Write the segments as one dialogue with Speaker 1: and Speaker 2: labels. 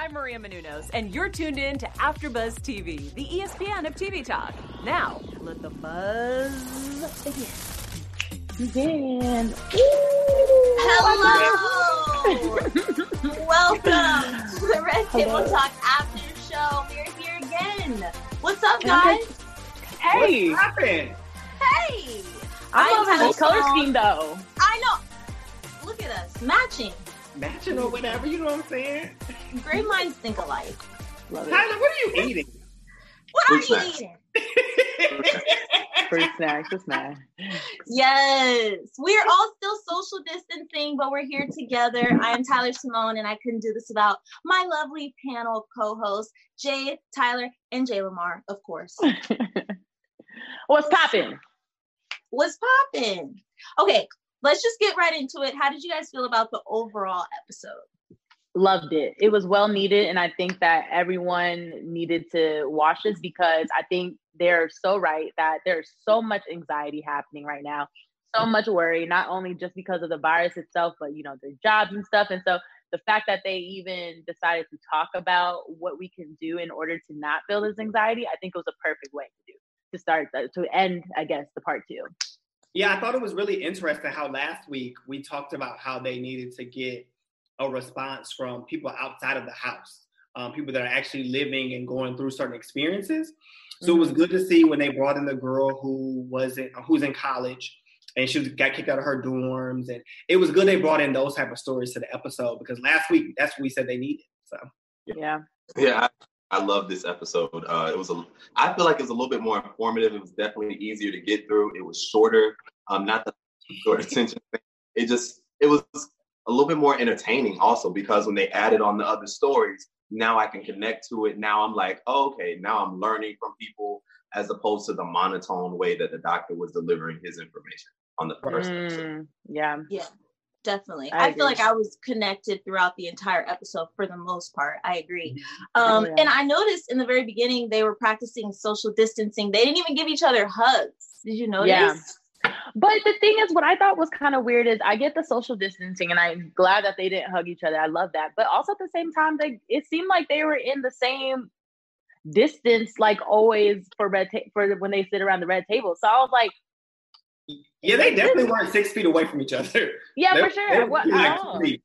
Speaker 1: I'm Maria Menounos, and you're tuned in to AfterBuzz TV, the ESPN of TV talk. Now, let the buzz begin.
Speaker 2: Begin.
Speaker 3: Hello. Welcome to the Red Table
Speaker 2: Hello.
Speaker 3: Talk After Show. We're here again. What's up, guys?
Speaker 2: Hey,
Speaker 4: What's happened?
Speaker 3: Hey.
Speaker 2: I'm
Speaker 3: I'm
Speaker 2: loving this color scheme though.
Speaker 3: I know. Look at us matching.
Speaker 4: Matching or whatever, you know what I'm saying?
Speaker 3: Great minds think alike.
Speaker 2: Love it.
Speaker 4: Tyler, what are you eating?
Speaker 3: What
Speaker 5: Fruit
Speaker 3: are
Speaker 5: snacks.
Speaker 3: you eating?
Speaker 2: Fruit snacks, it's nice.
Speaker 3: Yes, we are all still social distancing, but we're here together. I am Tyler Simone, and I couldn't do this without my lovely panel co-hosts, Jade, Tyler, and Jay Lamar, of course.
Speaker 2: What's popping?
Speaker 3: What's popping? Okay, let's just get right into it. How did you guys feel about the overall episode?
Speaker 2: Loved it. It was well needed, and I think that everyone needed to watch this because I think they're so right that there's so much anxiety happening right now, so much worry, not only just because of the virus itself, but you know their jobs and stuff. And so the fact that they even decided to talk about what we can do in order to not feel this anxiety, I think it was a perfect way to do to start the, to end, I guess, the part two.
Speaker 4: Yeah, I thought it was really interesting how last week we talked about how they needed to get a response from people outside of the house, um, people that are actually living and going through certain experiences. So it was good to see when they brought in the girl who wasn't, who's in college, and she was, got kicked out of her dorms, and it was good they brought in those type of stories to the episode because last week that's what we said they needed. So
Speaker 2: Yeah.
Speaker 5: Yeah, I, I love this episode. Uh, it was a. I feel like it was a little bit more informative. It was definitely easier to get through. It was shorter. Um, not the short attention. thing. It just. It was a little bit more entertaining also because when they added on the other stories, now I can connect to it. Now I'm like, oh, okay, now I'm learning from people as opposed to the monotone way that the doctor was delivering his information on the first episode.
Speaker 2: Mm, yeah.
Speaker 3: Yeah, definitely.
Speaker 2: I
Speaker 3: I, feel like I was connected throughout the entire episode for the most part. I agree. Um,
Speaker 2: Yeah.
Speaker 3: And I noticed in the very beginning they were practicing social distancing. They didn't even give each other hugs. Did you notice?
Speaker 2: Yeah. But the thing is, what I thought was kind of weird is I get the social distancing, and I'm glad that they didn't hug each other. I love that. But also at the same time, they it seemed like they were in the same distance, like always for red ta- for when they sit around the red table. So I was like,
Speaker 4: yeah, they definitely weren't six feet away from each other.
Speaker 2: yeah,
Speaker 4: They-
Speaker 2: for sure.
Speaker 4: were
Speaker 2: What?
Speaker 4: like
Speaker 2: oh.
Speaker 4: three.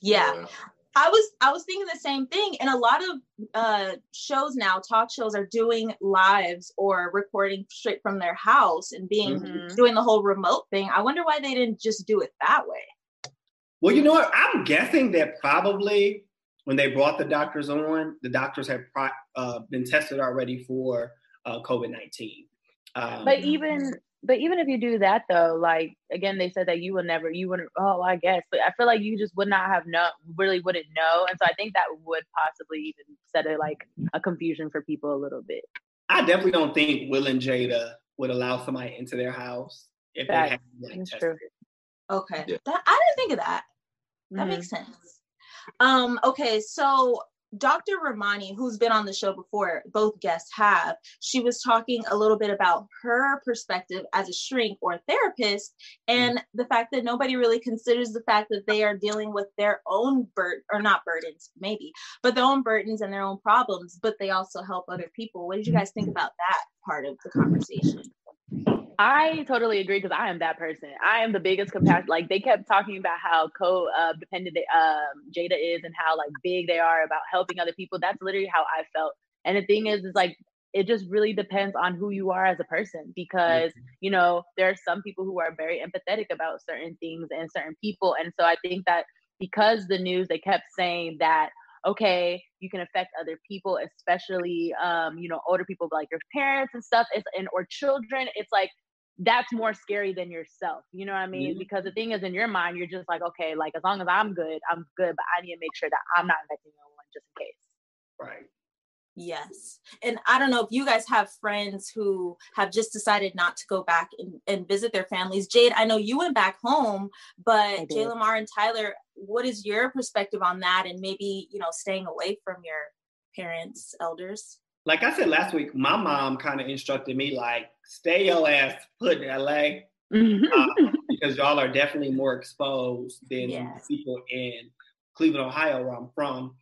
Speaker 3: Yeah. I was I was thinking the same thing, and a lot of uh, shows now, talk shows, are doing lives or recording straight from their house and being
Speaker 2: Mhm.
Speaker 3: doing the whole remote thing. I wonder why they didn't just do it that way.
Speaker 4: Well, you know what? I'm guessing that probably when they brought the doctors on, the doctors had pro- uh, been tested already for uh, COVID 19. Um,
Speaker 2: But even but even if you do that though, like again, they said that you will never, you wouldn't. Oh, I guess, but I feel like you just would not have know, really wouldn't know, and so I think that would possibly even set a like a confusion for people a little bit.
Speaker 4: I definitely don't think Will and Jada would allow somebody into their house if they had like,
Speaker 2: That's
Speaker 4: tested.
Speaker 2: true.
Speaker 3: Okay,
Speaker 5: Yeah.
Speaker 3: that, I didn't think of that. That
Speaker 2: Mhm.
Speaker 3: makes sense. Um, okay, so Dr. Ramani, who's been on the show before, both guests have, she was talking a little bit about her perspective as a shrink or a therapist and the fact that nobody really considers the fact that they are dealing with their own bur or not burdens, maybe, but their own burdens and their own problems, but they also help other people. What did you guys think about that part of the conversation?
Speaker 2: I totally agree because I am that person. I am the biggest compassion. Like they kept talking about how co-dependent they, um, Jada is and how like big they are about helping other people. That's literally how I felt. And the thing is, is like it just really depends on who you are as a person because you know there are some people who are very empathetic about certain things and certain people, and so I think that because the news they kept saying that okay you can affect other people especially um you know older people like your parents and stuff it's, and or children it's like that's more scary than yourself you know what i mean
Speaker 4: Mhm.
Speaker 2: because the thing is in your mind you're just like okay like as long as i'm good i'm good but i need to make sure that i'm not infecting no one just in case
Speaker 4: Right.
Speaker 3: Yes. And I don't know if you guys have friends who have just decided not to go back and, and visit their families. Jade, I know you went back home, but. Jay Lamar and Tyler, what is your perspective on that and maybe, you know, staying away from your parents, elders?
Speaker 4: Like I said last week, my mom kind of instructed me like, stay your ass put in LA uh, because y'all are definitely more exposed than
Speaker 3: Yes.
Speaker 4: people in Cleveland, Ohio, where I'm from.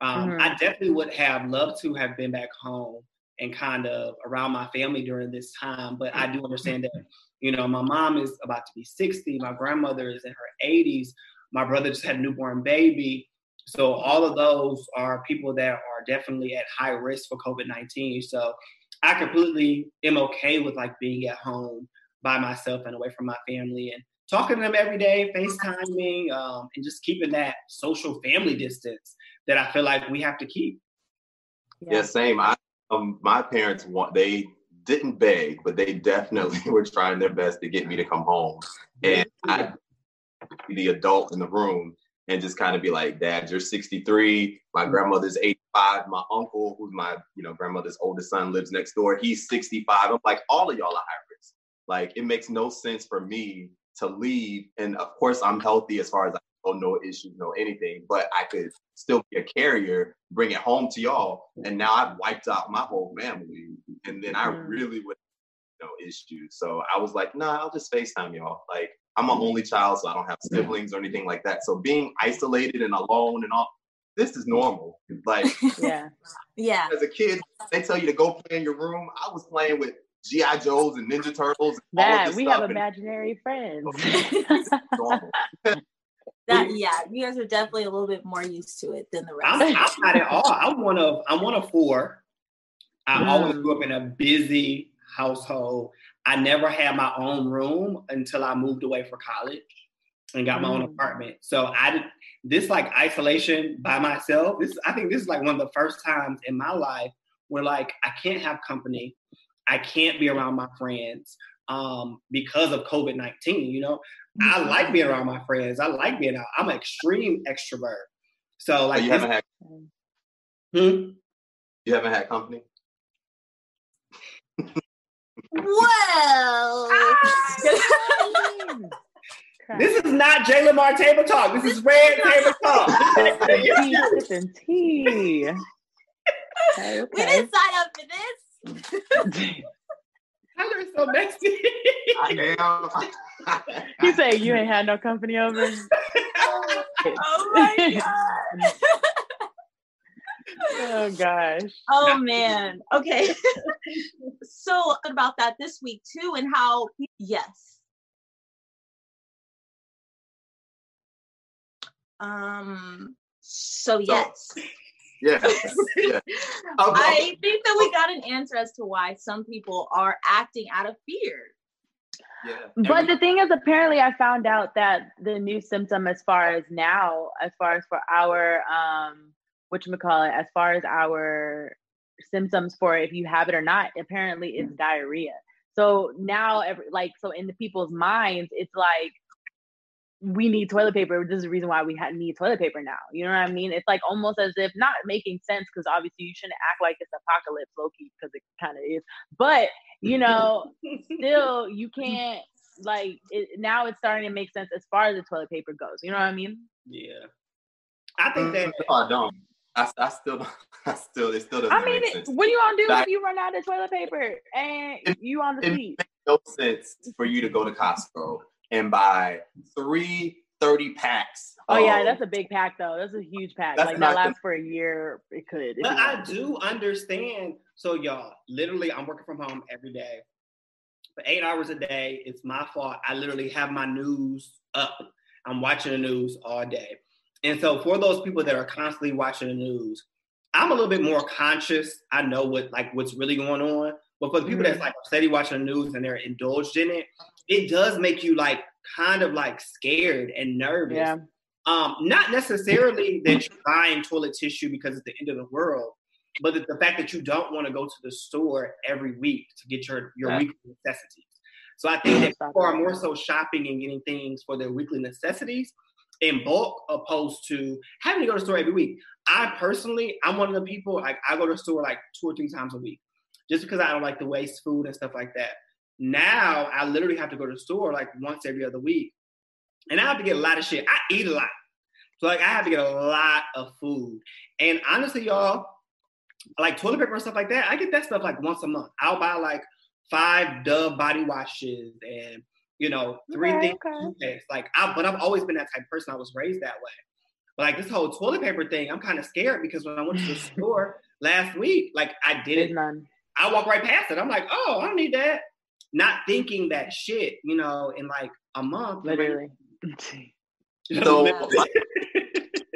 Speaker 4: Um, mm-hmm. I definitely would have loved to have been back home and kind of around my family during this time. But I do understand that, you know, my mom is about to be 60, my grandmother is in her 80s, my brother just had a newborn baby. So all of those are people that are definitely at high risk for COVID 19. So I completely am okay with like being at home by myself and away from my family and talking to them every day, FaceTiming, um, and just keeping that social family distance that I feel like we have to keep.
Speaker 5: Yeah, yeah same. I um, my parents want they didn't beg, but they definitely were trying their best to get me to come home. And I the adult in the room and just kind of be like, Dad, you're 63. My mm-hmm. grandmother's 85. My uncle, who's my, you know, grandmother's oldest son, lives next door. He's 65. I'm like, all of y'all are high risk. Like, it makes no sense for me to leave. And of course, I'm healthy as far as I know, no issues, no anything, but I could still be a carrier, bring it home to y'all. And now I've wiped out my whole family. And then I mm. really would no issues. So I was like, nah, I'll just FaceTime y'all. Like I'm an only child, so I don't have siblings or anything like that. So being isolated and alone and all this is normal. Like
Speaker 3: yeah. Yeah.
Speaker 5: As a kid, they tell you to go play in your room. I was playing with GI Joes and Ninja Turtles. And
Speaker 2: that we have imaginary friends.
Speaker 3: that yeah, you guys are definitely a little bit more used to it than the rest.
Speaker 4: I'm, I'm not at all. I'm one of I'm one of four. I mm. always grew up in a busy household. I never had my own room until I moved away for college and got my own mm. apartment. So I did this like isolation by myself. This I think this is like one of the first times in my life where like I can't have company. I can't be around my friends um, because of COVID 19. You know, I mm-hmm. like being around my friends. I like being out. I'm an extreme extrovert. So, like,
Speaker 5: you haven't had,
Speaker 4: hmm?
Speaker 5: you haven't had company?
Speaker 3: Well,
Speaker 4: this is not Jay Lamar table talk. This is red table talk.
Speaker 2: tea.
Speaker 3: Okay, okay. We didn't sign up for this.
Speaker 4: Tyler is so messy.
Speaker 5: I
Speaker 2: am. he said you ain't had no company over.
Speaker 3: oh my god.
Speaker 2: Oh gosh.
Speaker 3: Oh man. Okay. so about that this week too, and how yes. Um. So yes. So,
Speaker 5: yeah. yeah.
Speaker 3: I think that we got an answer as to why some people are acting out of fear.
Speaker 2: Yeah. But the thing is, apparently, I found out that the new symptom, as far as now, as far as for our, um, what you call it, as far as our symptoms for if you have it or not, apparently it's mm. diarrhea. So now, every like, so in the people's minds, it's like we need toilet paper. This is the reason why we had need toilet paper now. You know what I mean? It's like almost as if not making sense because obviously you shouldn't act like it's apocalypse, low key, because it kind of is. But you know, still you can't like it, now. It's starting to make sense as far as the toilet paper goes. You know what I mean?
Speaker 4: Yeah, I think that.
Speaker 5: No, I don't. I, I still, I still, it still doesn't. I mean,
Speaker 2: what are you gonna do if you run out of toilet paper and it, you on the
Speaker 5: seat? Makes no sense for you to go to Costco and buy three 30 packs.
Speaker 2: Oh yeah, that's a big pack though. That's a huge pack. Like that lasts for a year. It could.
Speaker 4: But I do understand. So y'all, literally, I'm working from home every day for eight hours a day. It's my fault. I literally have my news up. I'm watching the news all day. And so for those people that are constantly watching the news, I'm a little bit more conscious. I know what like what's really going on. But for the people mm-hmm. that's like steady watching the news and they're indulged in it, it does make you like kind of like scared and nervous. Yeah. Um, not necessarily that you're buying toilet tissue because it's the end of the world, but the fact that you don't want to go to the store every week to get your, your yeah. weekly necessities. So I think that people are more so shopping and getting things for their weekly necessities in bulk opposed to having to go to the store every week. I personally, I'm one of the people like I go to the store like two or three times a week, just because I don't like to waste food and stuff like that. Now I literally have to go to the store like once every other week. And I have to get a lot of shit. I eat a lot. So like I have to get a lot of food. And honestly, y'all, like toilet paper and stuff like that, I get that stuff like once a month. I'll buy like five Dove body washes and you know, three okay, things. Okay. Like I but I've always been that type of person. I was raised that way. But like this whole toilet paper thing, I'm kind of scared because when I went to the store last week, like I didn't.
Speaker 2: None.
Speaker 4: I walk right past it. I'm like, oh, I don't need that. Not thinking that shit, you know, in like a month.
Speaker 2: Literally.
Speaker 5: So,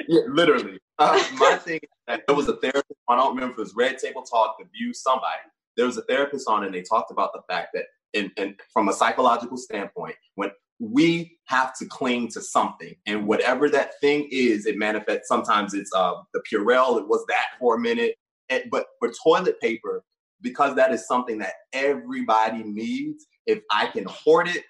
Speaker 5: yeah, literally. Uh, my thing is that there was a therapist. I don't remember if it was Red Table Talk, The View, somebody. There was a therapist on, and they talked about the fact that, in, in from a psychological standpoint, when we have to cling to something, and whatever that thing is, it manifests. Sometimes it's uh, the Purell. It was that for a minute, and, but for toilet paper, because that is something that everybody needs. If I can hoard it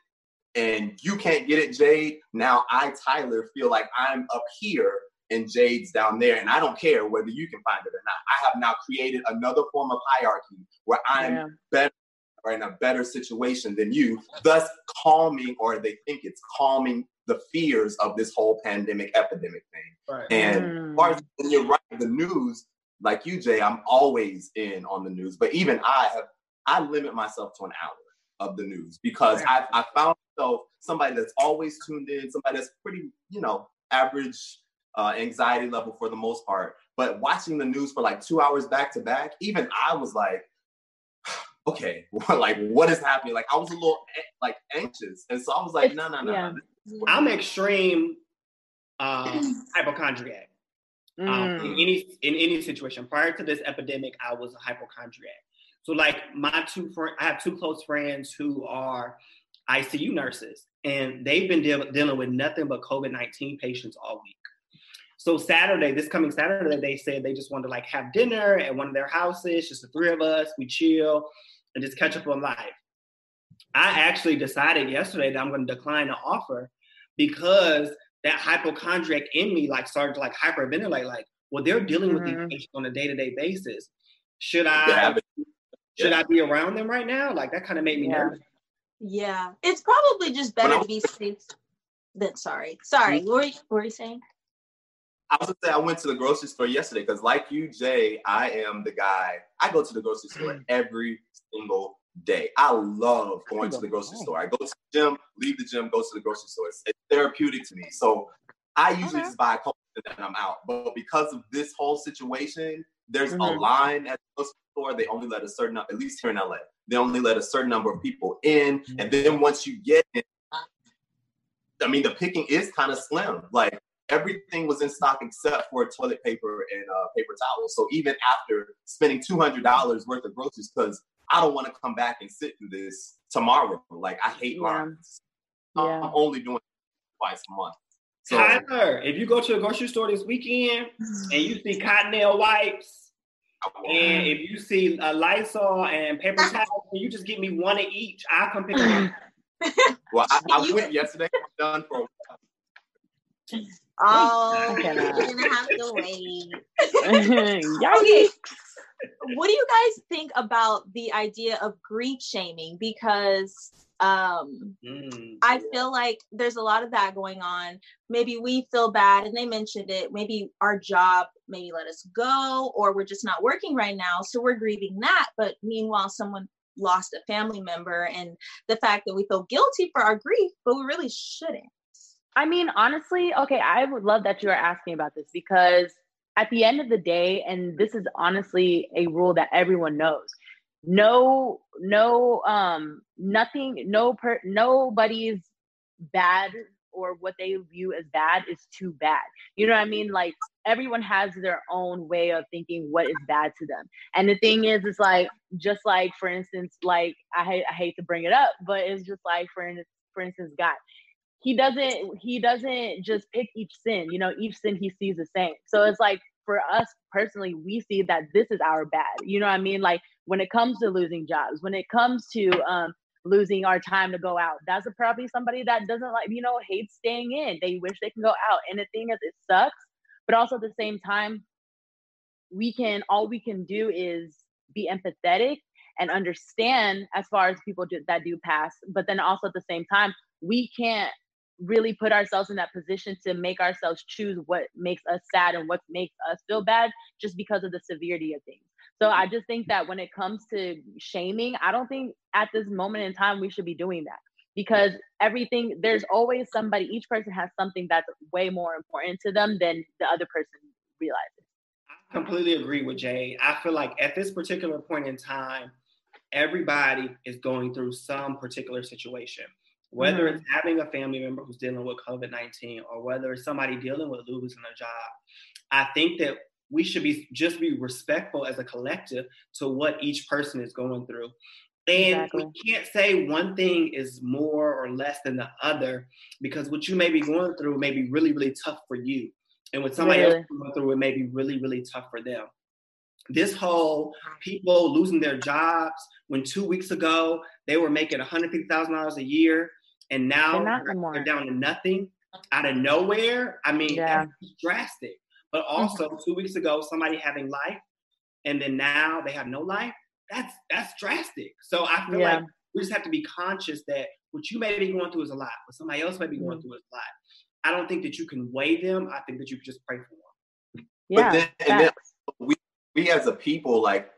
Speaker 5: and you can't get it, Jade. Now I, Tyler, feel like I'm up here and Jade's down there, and I don't care whether you can find it or not. I have now created another form of hierarchy where I'm yeah. better or in a better situation than you, thus calming, or they think it's calming the fears of this whole pandemic epidemic thing. Right. And mm. and you're right, the news, like you, Jay, I'm always in on the news, but even I have I limit myself to an hour of the news because I, I found myself somebody that's always tuned in, somebody that's pretty, you know, average uh, anxiety level for the most part. But watching the news for like two hours back to back, even I was like, okay, like what is happening? Like I was a little like anxious, and so I was like, no, no, no.
Speaker 4: I'm extreme uh, hypochondriac. Mm. Um, in mm. any in any situation, prior to this epidemic, I was a hypochondriac. So like my two friends, I have two close friends who are ICU nurses, and they've been de- dealing with nothing but COVID nineteen patients all week. So Saturday, this coming Saturday, they said they just wanted to like have dinner at one of their houses, just the three of us, we chill and just catch up on life. I actually decided yesterday that I'm going to decline the offer because that hypochondriac in me like started to like hyperventilate, like, well, they're dealing mm-hmm. with these mm-hmm. patients on a day-to-day basis. Should I should I be around them right now? Like that kind of made me yeah. nervous.
Speaker 3: Yeah, it's probably just better to be safe than sorry. Sorry, what were, you, what were you saying?
Speaker 5: I was gonna say I went to the grocery store yesterday because, like you, Jay, I am the guy. I go to the grocery store mm. every single day. I love going to the grocery store. I go to the gym, leave the gym, go to the grocery store. It's, it's therapeutic to me. So I usually okay. just buy a couple and then I'm out. But because of this whole situation, there's mm-hmm. a line at the grocery store. They only let a certain, number, at least here in LA, they only let a certain number of people in. Mm-hmm. And then once you get in, I mean, the picking is kind of slim. Like everything was in stock except for toilet paper and uh, paper towels. So even after spending two hundred dollars worth of groceries, because I don't want to come back and sit through this tomorrow. Like I hate yeah. lines. Yeah. I'm only doing twice a month.
Speaker 4: So, Tyler, if you go to a grocery store this weekend and you see cottonelle wipes, and if you see a Lysol and paper towels, can you just give me one of each. I'll come pick them
Speaker 5: up. well, I, I went yesterday. I'm done for a
Speaker 3: while. Oh, you're gonna have to wait. okay. What do you guys think about the idea of grief shaming? Because um mm. i feel like there's a lot of that going on maybe we feel bad and they mentioned it maybe our job maybe let us go or we're just not working right now so we're grieving that but meanwhile someone lost a family member and the fact that we feel guilty for our grief but we really shouldn't
Speaker 2: I mean, honestly, okay, I would love that you are asking about this because at the end of the day, and this is honestly a rule that everyone knows. No, no, um, nothing, no per nobody's bad or what they view as bad is too bad. You know what I mean? Like everyone has their own way of thinking what is bad to them. And the thing is, it's like just like for instance, like I hate I hate to bring it up, but it's just like for for instance, God, he doesn't he doesn't just pick each sin you know each sin he sees the same. So it's like for us personally we see that this is our bad you know what i mean? Like when it comes to losing jobs when it comes to um losing our time to go out that's probably somebody that doesn't like you know hates staying in. They wish they can go out. And the thing is it sucks. But also at the same time we can all we can do is be empathetic and understand as far as people do, that do pass. But then also at the same time we can't really put ourselves in that position to make ourselves choose what makes us sad and what makes us feel bad just because of the severity of things. So I just think that when it comes to shaming, I don't think at this moment in time we should be doing that because everything there's always somebody each person has something that's way more important to them than the other person realizes.
Speaker 4: I completely agree with jay. I feel like at this particular point in time everybody is going through some particular situation whether mm-hmm. it's having a family member who's dealing with covid-19 or whether it's somebody dealing with losing a job i think that we should be just be respectful as a collective to what each person is going through and exactly. we can't say one thing is more or less than the other because what you may be going through may be really, really tough for you. And what somebody really? else going through, it may be really, really tough for them. This whole people losing their jobs when two weeks ago they were making $150,000 a year and now they're, they're, down to nothing out of nowhere. I mean, yeah. that's drastic. But also, mm-hmm. two weeks ago, somebody having life and then now they have no life that's that's drastic. So I feel yeah. like we just have to be conscious that what you may be going through is a lot, what somebody else may be going mm. through is a lot. I don't think that you can weigh them. I think that you can just pray for them.
Speaker 2: Yeah, but then, and then
Speaker 5: we we as a people, like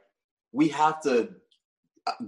Speaker 5: we have to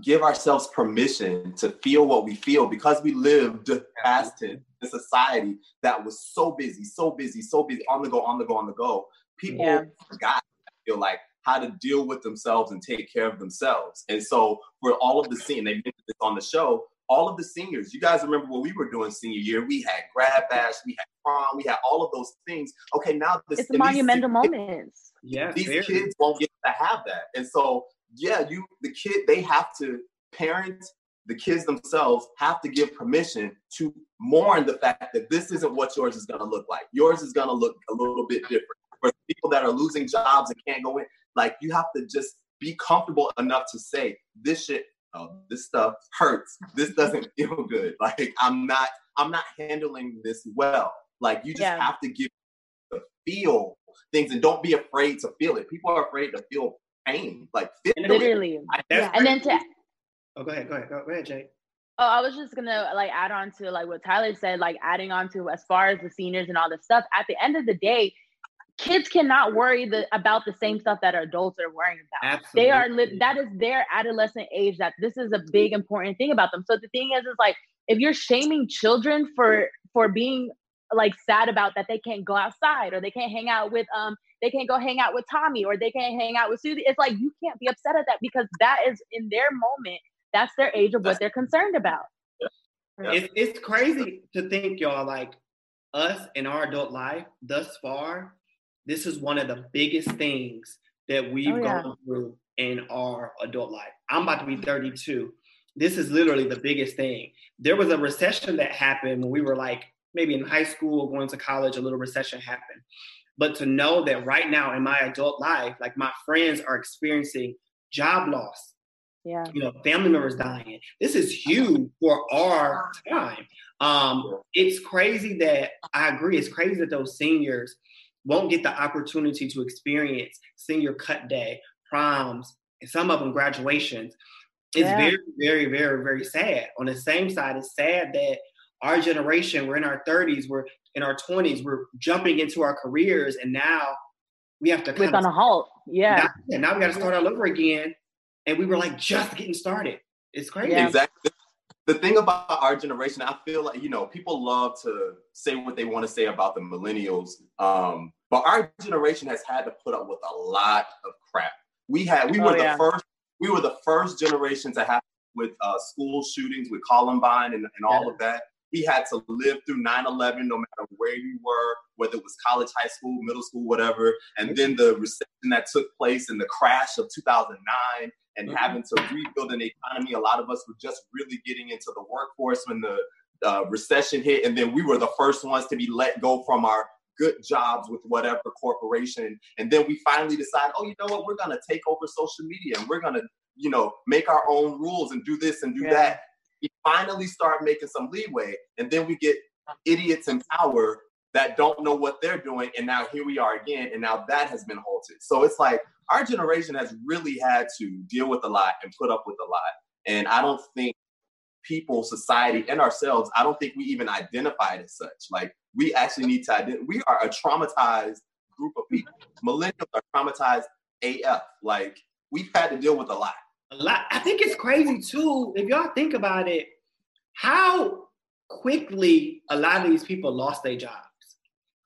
Speaker 5: give ourselves permission to feel what we feel because we lived past it in a society that was so busy, so busy, so busy, on the go, on the go, on the go. People yeah. forgot. I feel like how to deal with themselves and take care of themselves. And so for all of the scene, they mentioned this on the show, all of the seniors, you guys remember what we were doing senior year? We had grad bash, we had prom, we had all of those things. Okay, now
Speaker 2: this it's a monumental moment.
Speaker 4: Yeah,
Speaker 5: these very. kids won't get to have that, and so yeah, you the kid they have to parents, the kids themselves have to give permission to mourn the fact that this isn't what yours is going to look like. Yours is going to look a little bit different. For people that are losing jobs and can't go in, like you have to just be comfortable enough to say this shit, oh, this stuff hurts. This doesn't feel good. Like I'm not, I'm not handling this well. Like you just yeah. have to give the feel things and don't be afraid to feel it. People are afraid to feel pain. Like
Speaker 2: literally. Yeah. And then to
Speaker 4: Oh, go ahead, go ahead, go ahead, Jay.
Speaker 2: Oh, I was just gonna like add on to like what Tyler said, like adding on to as far as the seniors and all this stuff. At the end of the day, kids cannot worry the, about the same stuff that adults are worrying about. Absolutely. They are li- that is their adolescent age that this is a big important thing about them. So the thing is, is like if you're shaming children for for being like sad about that they can't go outside or they can't hang out with um they can't go hang out with Tommy or they can't hang out with Susie. It's like you can't be upset at that because that is in their moment. That's their age of what they're concerned about.
Speaker 4: It's it's crazy to think, y'all, like us in our adult life thus far, this is one of the biggest things that we've oh, yeah. gone through in our adult life. I'm about to be 32. This is literally the biggest thing. There was a recession that happened when we were like maybe in high school, going to college, a little recession happened. But to know that right now in my adult life, like my friends are experiencing job loss,
Speaker 2: yeah,
Speaker 4: you know, family members dying. This is huge for our time. Um, it's crazy that I agree. It's crazy that those seniors won't get the opportunity to experience senior cut day, proms, and some of them graduations. It's yeah. very, very, very, very sad. On the same side, it's sad that our generation, we're in our 30s, we're in our 20s, we're jumping into our careers, and now we have to
Speaker 2: kind on a halt. Yeah.
Speaker 4: Now, now we got to start all over again. And we were like just getting started. It's crazy.
Speaker 5: Yeah. Exactly the thing about our generation, I feel like, you know, people love to say what they want to say about the millennials. Um, but our generation has had to put up with a lot of crap. We had, we oh, were yeah. the first, we were the first generation to have with uh, school shootings, with Columbine and, and all of that. We had to live through 9-11 no matter where you were, whether it was college, high school, middle school, whatever. And then the recession that took place and the crash of 2009 and mm-hmm. having to rebuild an economy. A lot of us were just really getting into the workforce when the uh, recession hit, and then we were the first ones to be let go from our good jobs with whatever corporation. And then we finally decide, oh, you know what? We're gonna take over social media and we're gonna, you know, make our own rules and do this and do yeah. that. We finally start making some leeway, and then we get idiots in power that don't know what they're doing. And now here we are again. And now that has been halted. So it's like our generation has really had to deal with a lot and put up with a lot. And I don't think people, society, and ourselves, I don't think we even identify it as such. Like we actually need to identify, we are a traumatized group of people. Millennials are traumatized AF. Like we've had to deal with a lot.
Speaker 4: A lot. I think it's crazy too. If y'all think about it, how quickly a lot of these people lost their jobs.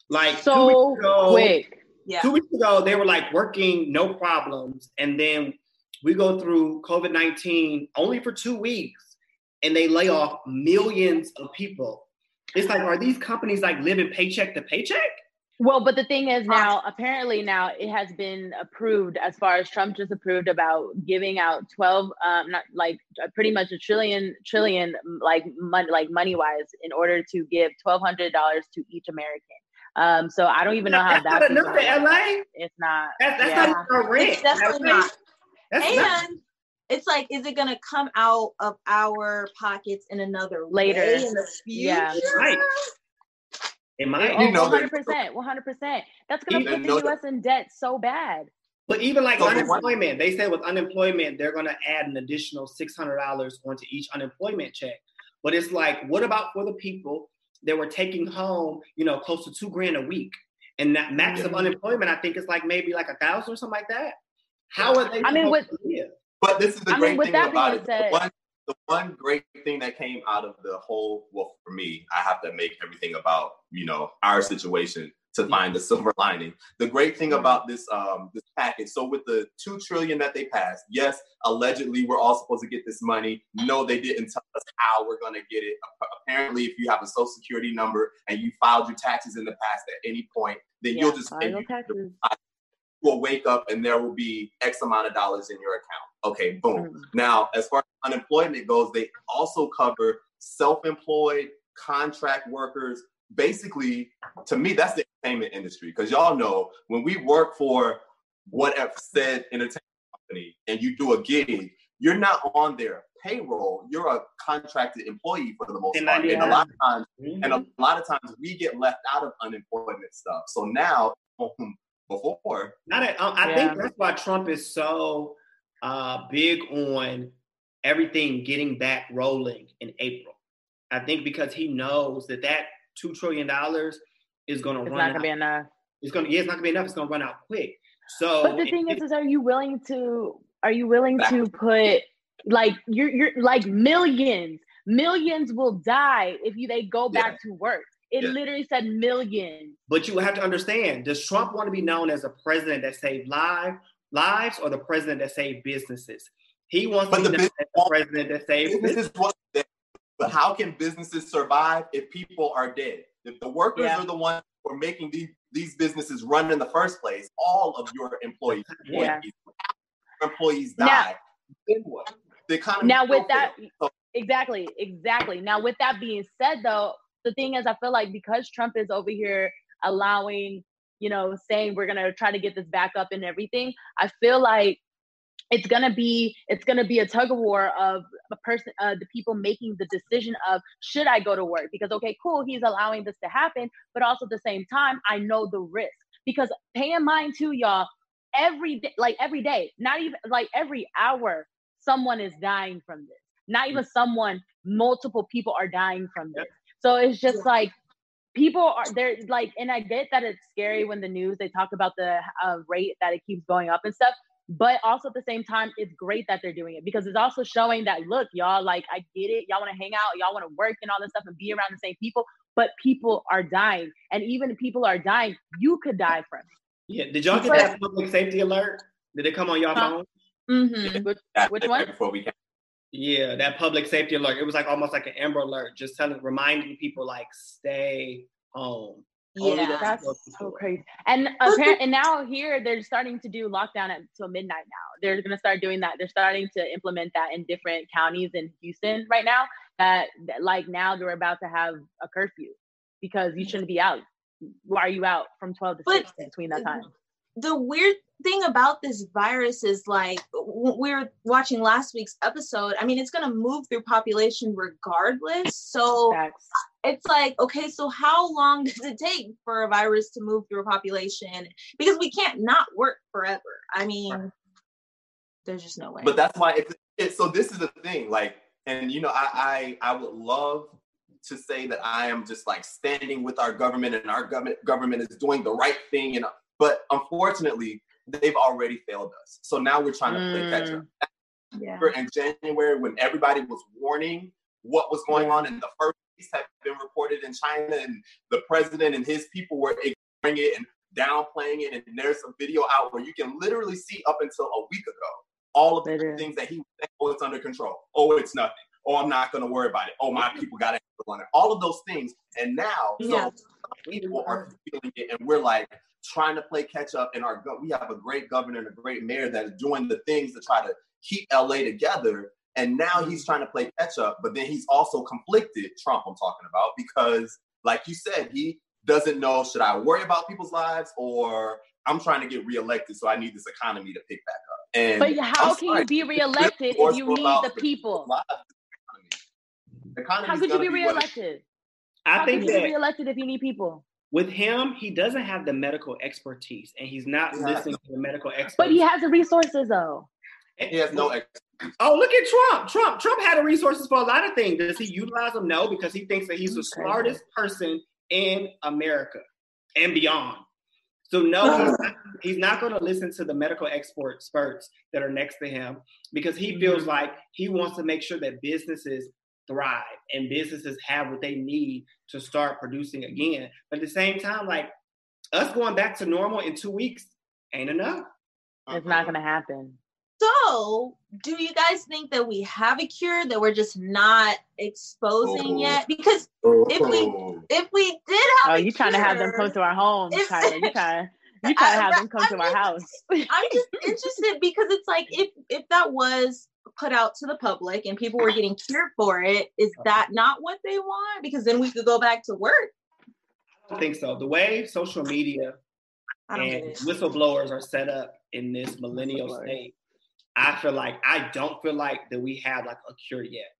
Speaker 4: Like
Speaker 2: so ago, quick.
Speaker 4: Yeah. Two weeks ago, they were like working no problems, and then we go through COVID nineteen only for two weeks, and they lay off millions of people. It's like, are these companies like living paycheck to paycheck?
Speaker 2: Well, but the thing is now, apparently now it has been approved as far as Trump just approved about giving out 12, um, not like uh, pretty much a trillion, trillion, like money, like money wise in order to give $1,200 to each American. Um, so I don't even know how
Speaker 4: that's, that's not enough in LA.
Speaker 2: It's not.
Speaker 4: That's, that's yeah. not our rent.
Speaker 3: It's definitely not. That's and not. it's like, is it going to come out of our pockets in another
Speaker 2: later
Speaker 3: in the future?
Speaker 2: Yeah.
Speaker 4: Right. It might.
Speaker 2: Oh, you know 100%. 100%. That's going to put the U.S. in debt so bad.
Speaker 4: But even like so unemployment, they say with unemployment, they're going to add an additional $600 onto each unemployment check. But it's like, what about for the people that were taking home, you know, close to two grand a week? And that max of unemployment, I think, is like maybe like a thousand or something like that. How are they?
Speaker 2: I mean, with,
Speaker 5: but this is the I great mean, thing about it. Said, one, the one great thing that came out of the whole, well, for me, I have to make everything about, you know, our situation to find the silver lining. The great thing about this um, this package, so with the two trillion that they passed, yes, allegedly we're all supposed to get this money. No, they didn't tell us how we're gonna get it. Apparently, if you have a social security number and you filed your taxes in the past at any point, then yeah, you'll just you will wake up and there will be X amount of dollars in your account. Okay, boom. Mm. Now, as far as unemployment goes, they also cover self-employed, contract workers. Basically, to me, that's the entertainment industry. Because y'all know when we work for whatever said entertainment company and you do a gig, you're not on their payroll. You're a contracted employee for the most part. And a lot of times, mm-hmm. and a lot of times we get left out of unemployment stuff. So now before.
Speaker 4: Not at, um, I yeah. think that's why Trump is so uh, big on everything getting back rolling in April. I think because he knows that that two trillion dollars is going to run.
Speaker 2: It's not going to be enough.
Speaker 4: It's going to. Yeah, it's not going to be enough. It's going to run out quick. So,
Speaker 2: but the thing it, is, is are you willing to? Are you willing to put like you're you're like millions? Millions will die if you they go back yeah. to work. It yeah. literally said millions.
Speaker 4: But you have to understand: Does Trump want to be known as a president that saved lives, lives, or the president that saved businesses? He wants but to be known as the president that saved businesses.
Speaker 5: But how can businesses survive if people are dead? If the workers yeah. are the ones who are making these, these businesses run in the first place, all of your employees, yeah. employees die. Now, then what? The economy.
Speaker 2: Now, with that, exactly, exactly. Now, with that being said, though, the thing is, I feel like because Trump is over here allowing, you know, saying we're gonna try to get this back up and everything, I feel like it's gonna be it's gonna be a tug of war of a person uh, the people making the decision of should i go to work? Because okay cool he's allowing this to happen but also at the same time i know the risk. Because pay in mind too y'all every day like every day not even like every hour someone is dying from this. Not even someone multiple people are dying from this. So it's just like people are there like and i get that it's scary when the news they talk about the uh, rate that it keeps going up and stuff but also at the same time it's great that they're doing it because it's also showing that look y'all like i get it. Y'all want to hang out y'all want to work and all this stuff and be around the same people but people are dying. And even if people are dying you could die from it.
Speaker 4: Yeah did y'all get that public safety alert? Did it come on y'all huh?
Speaker 2: phone? Mm-hmm. which, which one? before we
Speaker 4: yeah, that public safety alert. It was like almost like an Amber Alert, just telling, reminding people like stay home.
Speaker 2: Yeah, that's so crazy. And apparently, and now here they're starting to do lockdown until midnight. Now they're going to start doing that. They're starting to implement that in different counties in Houston right now. That, that like now they're about to have a curfew because you shouldn't be out. Why are you out from twelve to but six between that time?
Speaker 3: The weird thing about this virus is like we are watching last week's episode. I mean, it's going to move through population regardless. So Facts. it's like, okay, so how long does it take for a virus to move through a population? Because we can't not work forever. I mean, right. there's just no way.
Speaker 5: But that's why it's, it's so. This is the thing, like, and you know, I I I would love to say that I am just like standing with our government and our government government is doing the right thing and but unfortunately they've already failed us. So now we're trying to play catch up. Mm. Yeah. In January, when everybody was warning what was going on in the first have been reported in China, and the president and his people were ignoring it and downplaying it. And there's a video out where you can literally see up until a week ago all of the things that he said, oh, it's under control. Oh, it's nothing. Oh, I'm not going to worry about it. Oh, my people got it. All of those things. And now, yeah. so people are feeling it, and we're like trying to play catch up. And our we have a great governor and a great mayor that is doing the things to try to keep LA together. And now he's trying to play catch up, but then he's also conflicted, Trump, I'm talking about, because like you said, he doesn't know should I worry about people's lives or I'm trying to get reelected, so I need this economy to pick back up. And
Speaker 2: but how I'm can sorry, you be reelected if you need the people?
Speaker 5: The
Speaker 2: how could you be reelected? I how think could you be reelected if you need people?
Speaker 4: With him, he doesn't have the medical expertise, and he's not yeah. listening to the medical experts.
Speaker 2: But he has the resources, though.
Speaker 5: He has no. Expertise.
Speaker 4: Oh, look at Trump! Trump, Trump had the resources for a lot of things. Does he utilize them? No, because he thinks that he's the smartest person in America and beyond. So no, he's not, he's not going to listen to the medical experts that are next to him because he feels mm-hmm. like he wants to make sure that businesses thrive and businesses have what they need to start producing again. But at the same time, like us going back to normal in two weeks ain't enough.
Speaker 2: It's not going to happen.
Speaker 3: So, do you guys think that we have a cure that we're just not exposing oh. yet? Because if we oh. if we did have,
Speaker 2: oh, you trying to have them come to our home? If, trying, you trying you trying to have them come I'm to just, our house?
Speaker 3: I'm just interested because it's like if if that was put out to the public and people were getting cured for it, is that not what they want? Because then we could go back to work.
Speaker 4: I don't think so. The way social media and whistleblowers are set up in this millennial state I feel like I don't feel like that we have like a cure yet.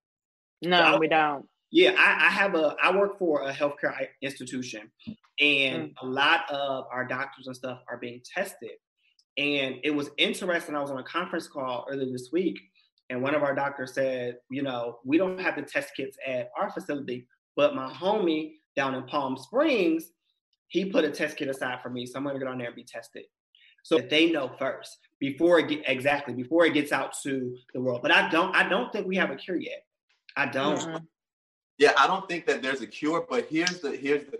Speaker 2: No, so we don't.
Speaker 4: Yeah, I, I, have a I work for a healthcare institution, and mm. a lot of our doctors and stuff are being tested. And it was interesting. I was on a conference call earlier this week, and one of our doctors said, you know, we don't have the test kits at our facility, but my homie down in Palm Springs, he put a test kit aside for me, so I'm gonna get on there and be tested so that they know first before it get exactly before it gets out to the world. But I don't I don't think we have a cure yet. I don't. Mm-hmm.
Speaker 5: Yeah, I don't think that there's a cure, but here's the here's the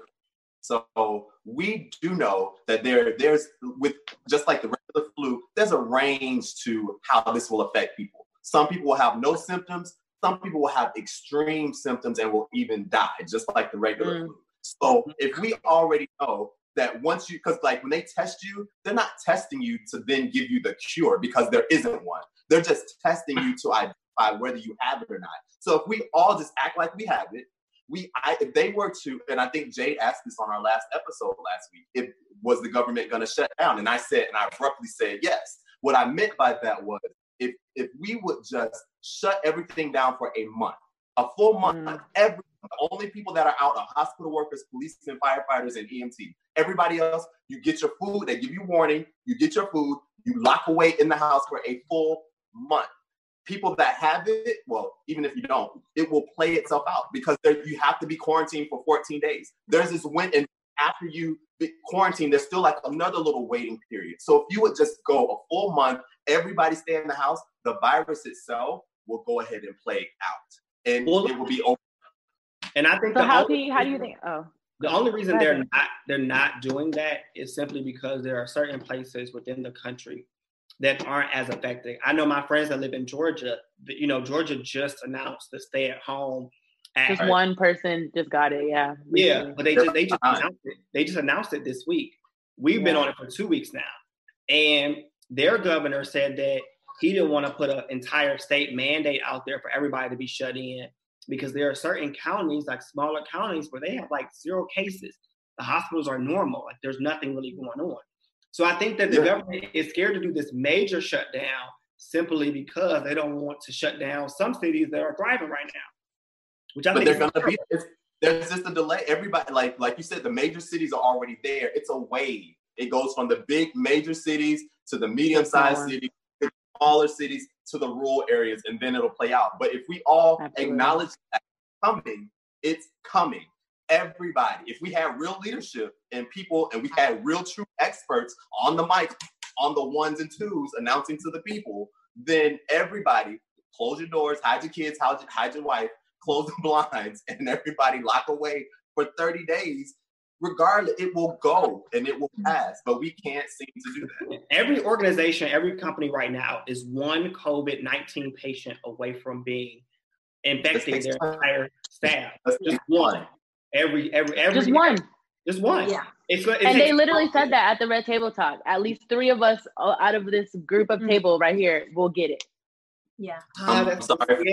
Speaker 5: so we do know that there there's with just like the regular flu, there's a range to how this will affect people. Some people will have no symptoms, some people will have extreme symptoms and will even die, just like the regular mm. flu. So if we already know that once you, because like when they test you, they're not testing you to then give you the cure because there isn't one. They're just testing you to identify whether you have it or not. So if we all just act like we have it, we, I, if they were to, and I think Jade asked this on our last episode last week, if was the government going to shut down? And I said, and I abruptly said yes. What I meant by that was if if we would just shut everything down for a month, a full month, mm. every the only people that are out are hospital workers, police and firefighters, and EMT. Everybody else, you get your food, they give you warning, you get your food, you lock away in the house for a full month. People that have it, well, even if you don't, it will play itself out because there, you have to be quarantined for 14 days. There's this win, and after you quarantine, there's still like another little waiting period. So if you would just go a full month, everybody stay in the house, the virus itself will go ahead and play out, and well, it will be over
Speaker 4: and I think
Speaker 2: so. How do you, how do you think? Oh,
Speaker 4: the only reason they're not they're not doing that is simply because there are certain places within the country that aren't as affected. I know my friends that live in Georgia. You know, Georgia just announced the stay at home.
Speaker 2: Just one person just got it. Yeah.
Speaker 4: Yeah, but they just they just uh-huh. announced it. They just announced it this week. We've yeah. been on it for two weeks now, and their governor said that he didn't want to put an entire state mandate out there for everybody to be shut in because there are certain counties, like smaller counties, where they have like zero cases. The hospitals are normal, like there's nothing really going on. So I think that the yeah. government is scared to do this major shutdown simply because they don't want to shut down some cities that are thriving right now. Which I
Speaker 5: but
Speaker 4: think
Speaker 5: they're going to be. There's just a delay. Everybody, like like you said, the major cities are already there. It's a wave. It goes from the big major cities to the medium-sized cities, to smaller cities, to the rural areas and then it'll play out. But if we all Absolutely. acknowledge that coming, it's coming. Everybody, if we had real leadership and people and we had real true experts on the mic, on the ones and twos announcing to the people, then everybody close your doors, hide your kids, hide, hide your wife, close the blinds, and everybody lock away for 30 days, regardless, it will go and it will pass. But we can't seem to do that.
Speaker 4: Every organization, every company right now is one COVID 19 patient away from being infecting their entire staff. Just one. Every, every, every.
Speaker 2: Just one.
Speaker 4: Just one.
Speaker 3: Yeah.
Speaker 4: It's, it
Speaker 2: and they
Speaker 4: takes-
Speaker 2: literally said that at the Red Table Talk. At least three of us uh, out of this group of
Speaker 3: Mhm.
Speaker 2: table right here will get it.
Speaker 3: Yeah.
Speaker 4: Ah,
Speaker 5: I'm sorry.
Speaker 4: scary.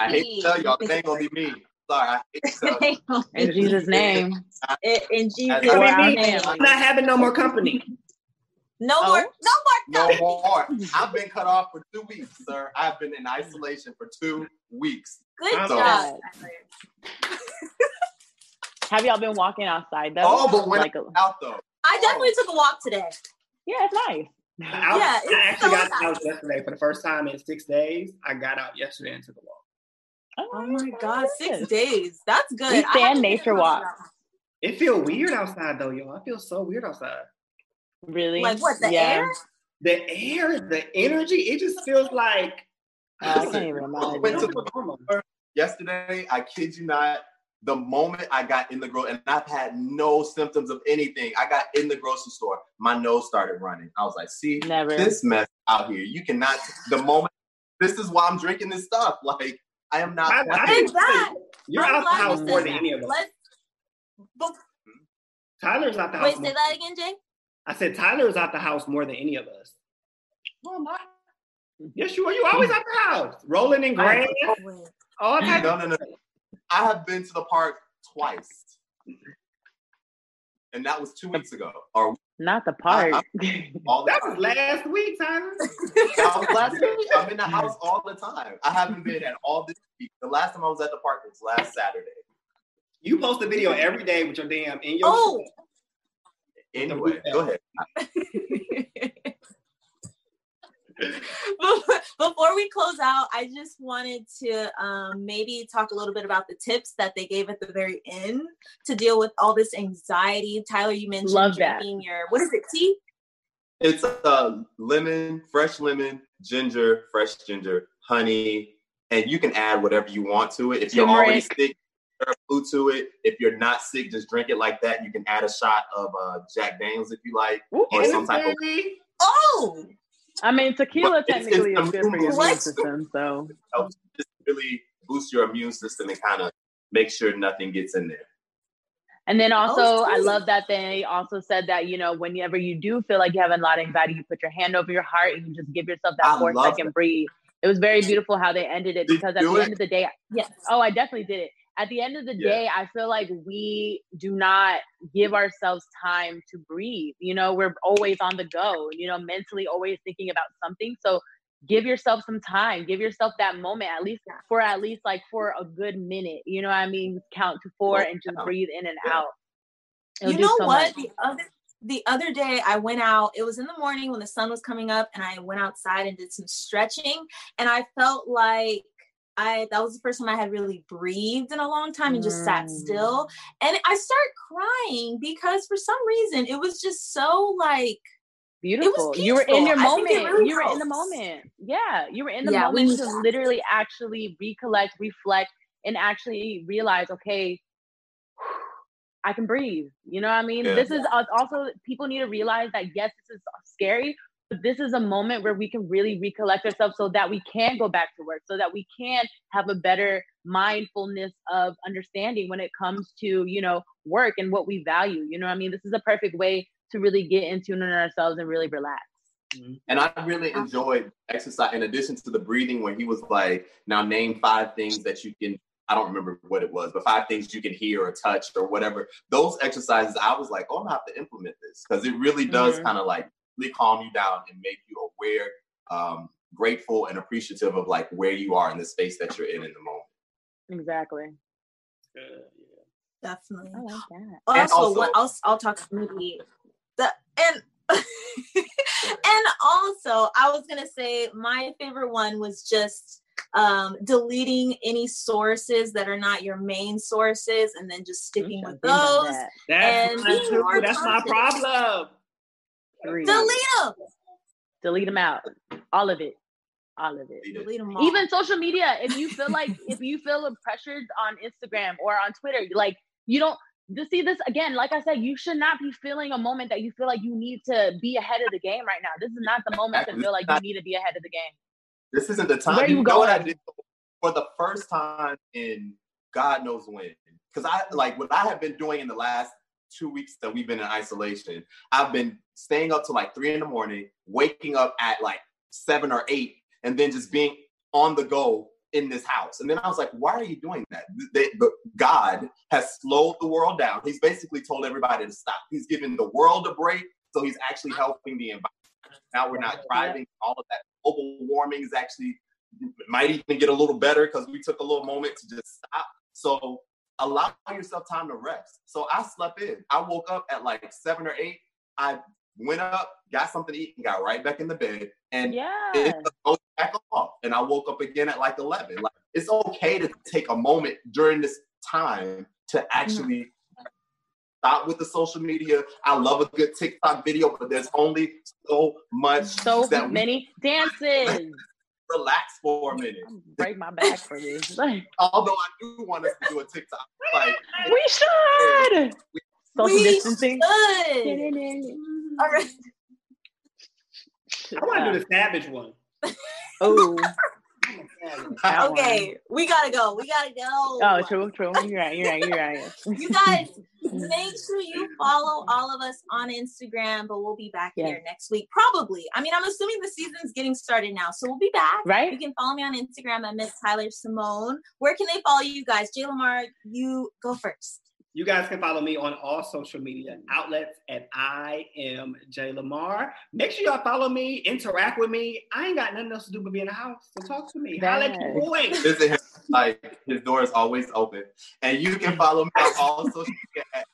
Speaker 5: I hate to tell y'all, it ain't gonna be me. Sorry, I hate to tell you.
Speaker 2: In Jesus' name.
Speaker 3: In, in Jesus'
Speaker 5: That's
Speaker 2: Or
Speaker 4: I
Speaker 2: our
Speaker 4: mean,
Speaker 3: name.
Speaker 4: I'm not having no more company.
Speaker 3: No
Speaker 2: Oh.
Speaker 3: more. No more.
Speaker 5: No more. I've been cut off for two weeks, sir. I've been in isolation for two weeks.
Speaker 3: Good
Speaker 4: I'm
Speaker 3: job.
Speaker 2: Have y'all been walking outside though?
Speaker 5: Oh, but when
Speaker 2: like a,
Speaker 5: out though.
Speaker 3: I definitely took a walk today.
Speaker 2: yeah, it's nice.
Speaker 4: I,
Speaker 3: Yeah,
Speaker 4: I actually
Speaker 3: so
Speaker 4: got
Speaker 3: nice.
Speaker 4: out yesterday for the first time in six days. I got out yesterday and took a walk.
Speaker 3: Oh, oh my God, six days. That's good.
Speaker 2: We
Speaker 3: I
Speaker 2: stand
Speaker 3: haven't
Speaker 2: nature walk.
Speaker 4: It feel weird outside though, y'all. I feel so weird outside.
Speaker 2: Really?
Speaker 3: Like what? The
Speaker 2: Yeah.
Speaker 3: air?
Speaker 4: The air, the energy, it just feels like
Speaker 2: Oh, I can't uh, even
Speaker 5: Went
Speaker 2: imagine.
Speaker 5: to the
Speaker 4: normal.
Speaker 5: yesterday, I kid you not, the moment I got in the grocery, and I've had no symptoms of anything. I got in the grocery store, my nose started running. I was like, see,
Speaker 2: Never.
Speaker 5: this mess out here. You cannot the moment this is why I'm drinking this stuff. Like I am not
Speaker 4: I- I
Speaker 5: playing.
Speaker 4: think-
Speaker 3: Exact.
Speaker 4: You're
Speaker 3: I'm
Speaker 4: out the
Speaker 3: glad you
Speaker 4: house
Speaker 3: said
Speaker 4: more than
Speaker 3: that.
Speaker 4: any of us.
Speaker 3: Let's. But,
Speaker 4: Tyler's out the house.
Speaker 3: wait, say that again, Jay.
Speaker 4: I said Tyler's out the house more than any of us.
Speaker 5: No, I'm not.
Speaker 4: Yes, you are. You always out the house, rolling in grass,
Speaker 3: Wait.
Speaker 4: all types.
Speaker 5: No, no, no. I have been to the park twice. And that was two weeks ago. Or
Speaker 2: Not the part.
Speaker 5: all the
Speaker 4: That
Speaker 5: time.
Speaker 4: was last week, Tyler.
Speaker 5: That was last week. I'm in the house all the time. I haven't been at all this week. The last time I was at the park was last Saturday.
Speaker 4: You post a video every day with your damn in your.
Speaker 3: Oh.
Speaker 5: Anyway, go ahead.
Speaker 3: Before we close out, I just wanted to um, maybe talk a little bit about the tips that they gave at the very end to deal with all this anxiety. Tyler, you mentioned
Speaker 2: Love that.
Speaker 3: drinking your what is it, tea?
Speaker 5: It's uh, lemon, fresh lemon, ginger, fresh ginger, honey, and you can add whatever you want to it. If you're already sick, add food to it. If you're not sick, just drink it like that. You can add a shot of uh, Jack Daniels if you like, or some type of.
Speaker 4: Energy.
Speaker 3: Oh,
Speaker 2: I mean, tequila technically is good for your
Speaker 3: What?
Speaker 2: immune system. So
Speaker 5: helps just really boost your immune system and kind of make sure nothing gets in there.
Speaker 2: And then oh, also,
Speaker 3: Oh,
Speaker 2: I love that they also said that, you know, whenever you do feel like you have a lot of anxiety, you put your hand over your heart and you just give yourself that
Speaker 5: I
Speaker 2: four
Speaker 5: love
Speaker 2: second breathe. It was very beautiful how they ended it
Speaker 5: Did
Speaker 2: because at the
Speaker 5: it?
Speaker 2: end of the day,
Speaker 3: yes.
Speaker 2: oh, I definitely did it. At the end of the
Speaker 5: Yeah.
Speaker 2: day, I feel like we do not give ourselves time to breathe. You know, we're always on the go, you know, mentally always thinking about something. So give yourself some time, give yourself that moment, at least for at least like for a good minute. You know what I mean? Count to four and just breathe in and out. It'll
Speaker 3: you know
Speaker 2: so
Speaker 3: what?
Speaker 2: much.
Speaker 3: The other the other day I went out, it was in the morning when the sun was coming up, and I went outside and did some stretching, and I felt like I that was the first time I had really breathed in a long time and just sat
Speaker 2: Mm.
Speaker 3: still. And I started crying because for some reason it was just so like
Speaker 2: Beautiful. You were in your moment.
Speaker 3: really
Speaker 2: you were in the moment. Yeah, you were in the
Speaker 3: Yeah, we
Speaker 2: moment
Speaker 3: need
Speaker 2: to
Speaker 3: that.
Speaker 2: literally actually recollect, reflect, and actually realize, okay, I can breathe. You know what I mean?
Speaker 5: Yeah.
Speaker 2: This is also people need to realize that yes, this is scary, but this is a moment where we can really recollect ourselves so that we can go back to work, so that we can have a better mindfulness of understanding when it comes to you know work and what we value. You know what I mean? This is a perfect way to really get in tune on ourselves and really relax.
Speaker 5: And I really enjoyed exercise in addition to the breathing, where he was like, now name five things that you can, I don't remember what it was, but five things you can hear or touch or whatever. Those exercises, I was like, oh, I'm gonna have to implement this because it really does
Speaker 2: Mhm.
Speaker 5: kind of like really calm you down and make you aware, um, grateful, and appreciative of like where you are in the space that you're in in the moment.
Speaker 2: Exactly.
Speaker 4: Yeah.
Speaker 3: definitely.
Speaker 2: I like that.
Speaker 3: Also,
Speaker 5: And also-
Speaker 3: what else? I'll talk maybe the and and also I was gonna say my favorite one was just um deleting any sources that are not your main sources and then just sticking with
Speaker 2: I've been done
Speaker 3: those.
Speaker 2: that.
Speaker 4: That's
Speaker 3: And
Speaker 4: mine
Speaker 3: being
Speaker 4: too.
Speaker 3: more
Speaker 4: That's my problem.
Speaker 2: Three.
Speaker 3: Delete them.
Speaker 2: Delete them out. All of it. all of it.
Speaker 3: Delete them all.
Speaker 2: Even social media. If you feel like if you feel pressured on Instagram or on Twitter, like you don't to see this again, like I said, you should not be feeling a moment that you feel like you need to be ahead of the game right now. This is not the moment to feel like you need to be ahead of the game.
Speaker 5: This isn't the time.
Speaker 2: Where you
Speaker 5: know what I
Speaker 2: going?
Speaker 5: did for the first time in God knows when. Because I like what I have been doing in the last two weeks that we've been in isolation. I've been staying up till like three in the morning, waking up at like seven or eight, and then just being on the go in this house. And then I was like, why are you doing that? They, the, God has slowed the world down. He's basically told everybody to stop. He's giving the world a break. So he's actually helping the environment. Now we're not driving. All of that global warming is actually might even get a little better because we took a little moment to just stop. So allow yourself time to rest. So I slept in. I woke up at like seven or eight. I went up, got something to eat, and got right back in the bed. And
Speaker 2: Yeah.
Speaker 5: it goes back off. And I woke up again at like 11. Like it's okay to take a moment during this time to mm-hmm. actually stop with the social media. I love a good TikTok video, but there's only so much
Speaker 2: So
Speaker 5: that we
Speaker 2: many dances.
Speaker 5: Relax for a minute.
Speaker 2: Break my back for this. Like,
Speaker 5: Although I do want us to do a TikTok. Like
Speaker 2: we should. Social
Speaker 3: We
Speaker 2: distancing.
Speaker 3: Good. All right.
Speaker 4: I want to do the savage one.
Speaker 2: Oh,
Speaker 4: One.
Speaker 3: Okay, we gotta go. We gotta go.
Speaker 2: oh, true, true. You're right. You're right. You're right.
Speaker 3: You guys, make sure you follow all of us on Instagram, but we'll be back
Speaker 2: Yeah.
Speaker 3: here next week. Probably. I mean, I'm assuming the season's getting started now. So we'll be back.
Speaker 2: Right?
Speaker 3: You can follow me on Instagram at Miss Tyler Simone. Where can they follow you guys? Jay Lamar, you go first.
Speaker 4: You guys can follow me on all social media outlets at I am Jay Lamar. Make sure y'all follow me, interact with me. I ain't got nothing else to do but be in the house. So talk to me. Holla at your boy.
Speaker 5: visit him. Like his door is always open. And you can follow me on all social media at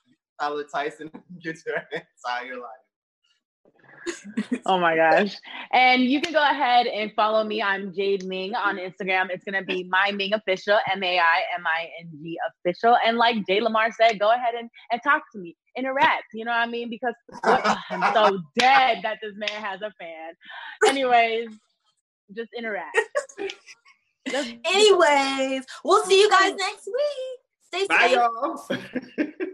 Speaker 5: Tyler Tyson. Get your entire life.
Speaker 2: Oh my gosh. And you can go ahead and follow me. I'm Jade Ming on Instagram. It's going to be Mai Ming official, M A I M I N G official. And like Jay Lamar said, go ahead and, and talk to me, interact. You know what I mean? Because ugh, I'm so dead that this man has a fan. Anyways, just interact. Just-
Speaker 3: Anyways, we'll see you guys next week. Stay
Speaker 4: Bye,
Speaker 3: safe.
Speaker 4: y'all.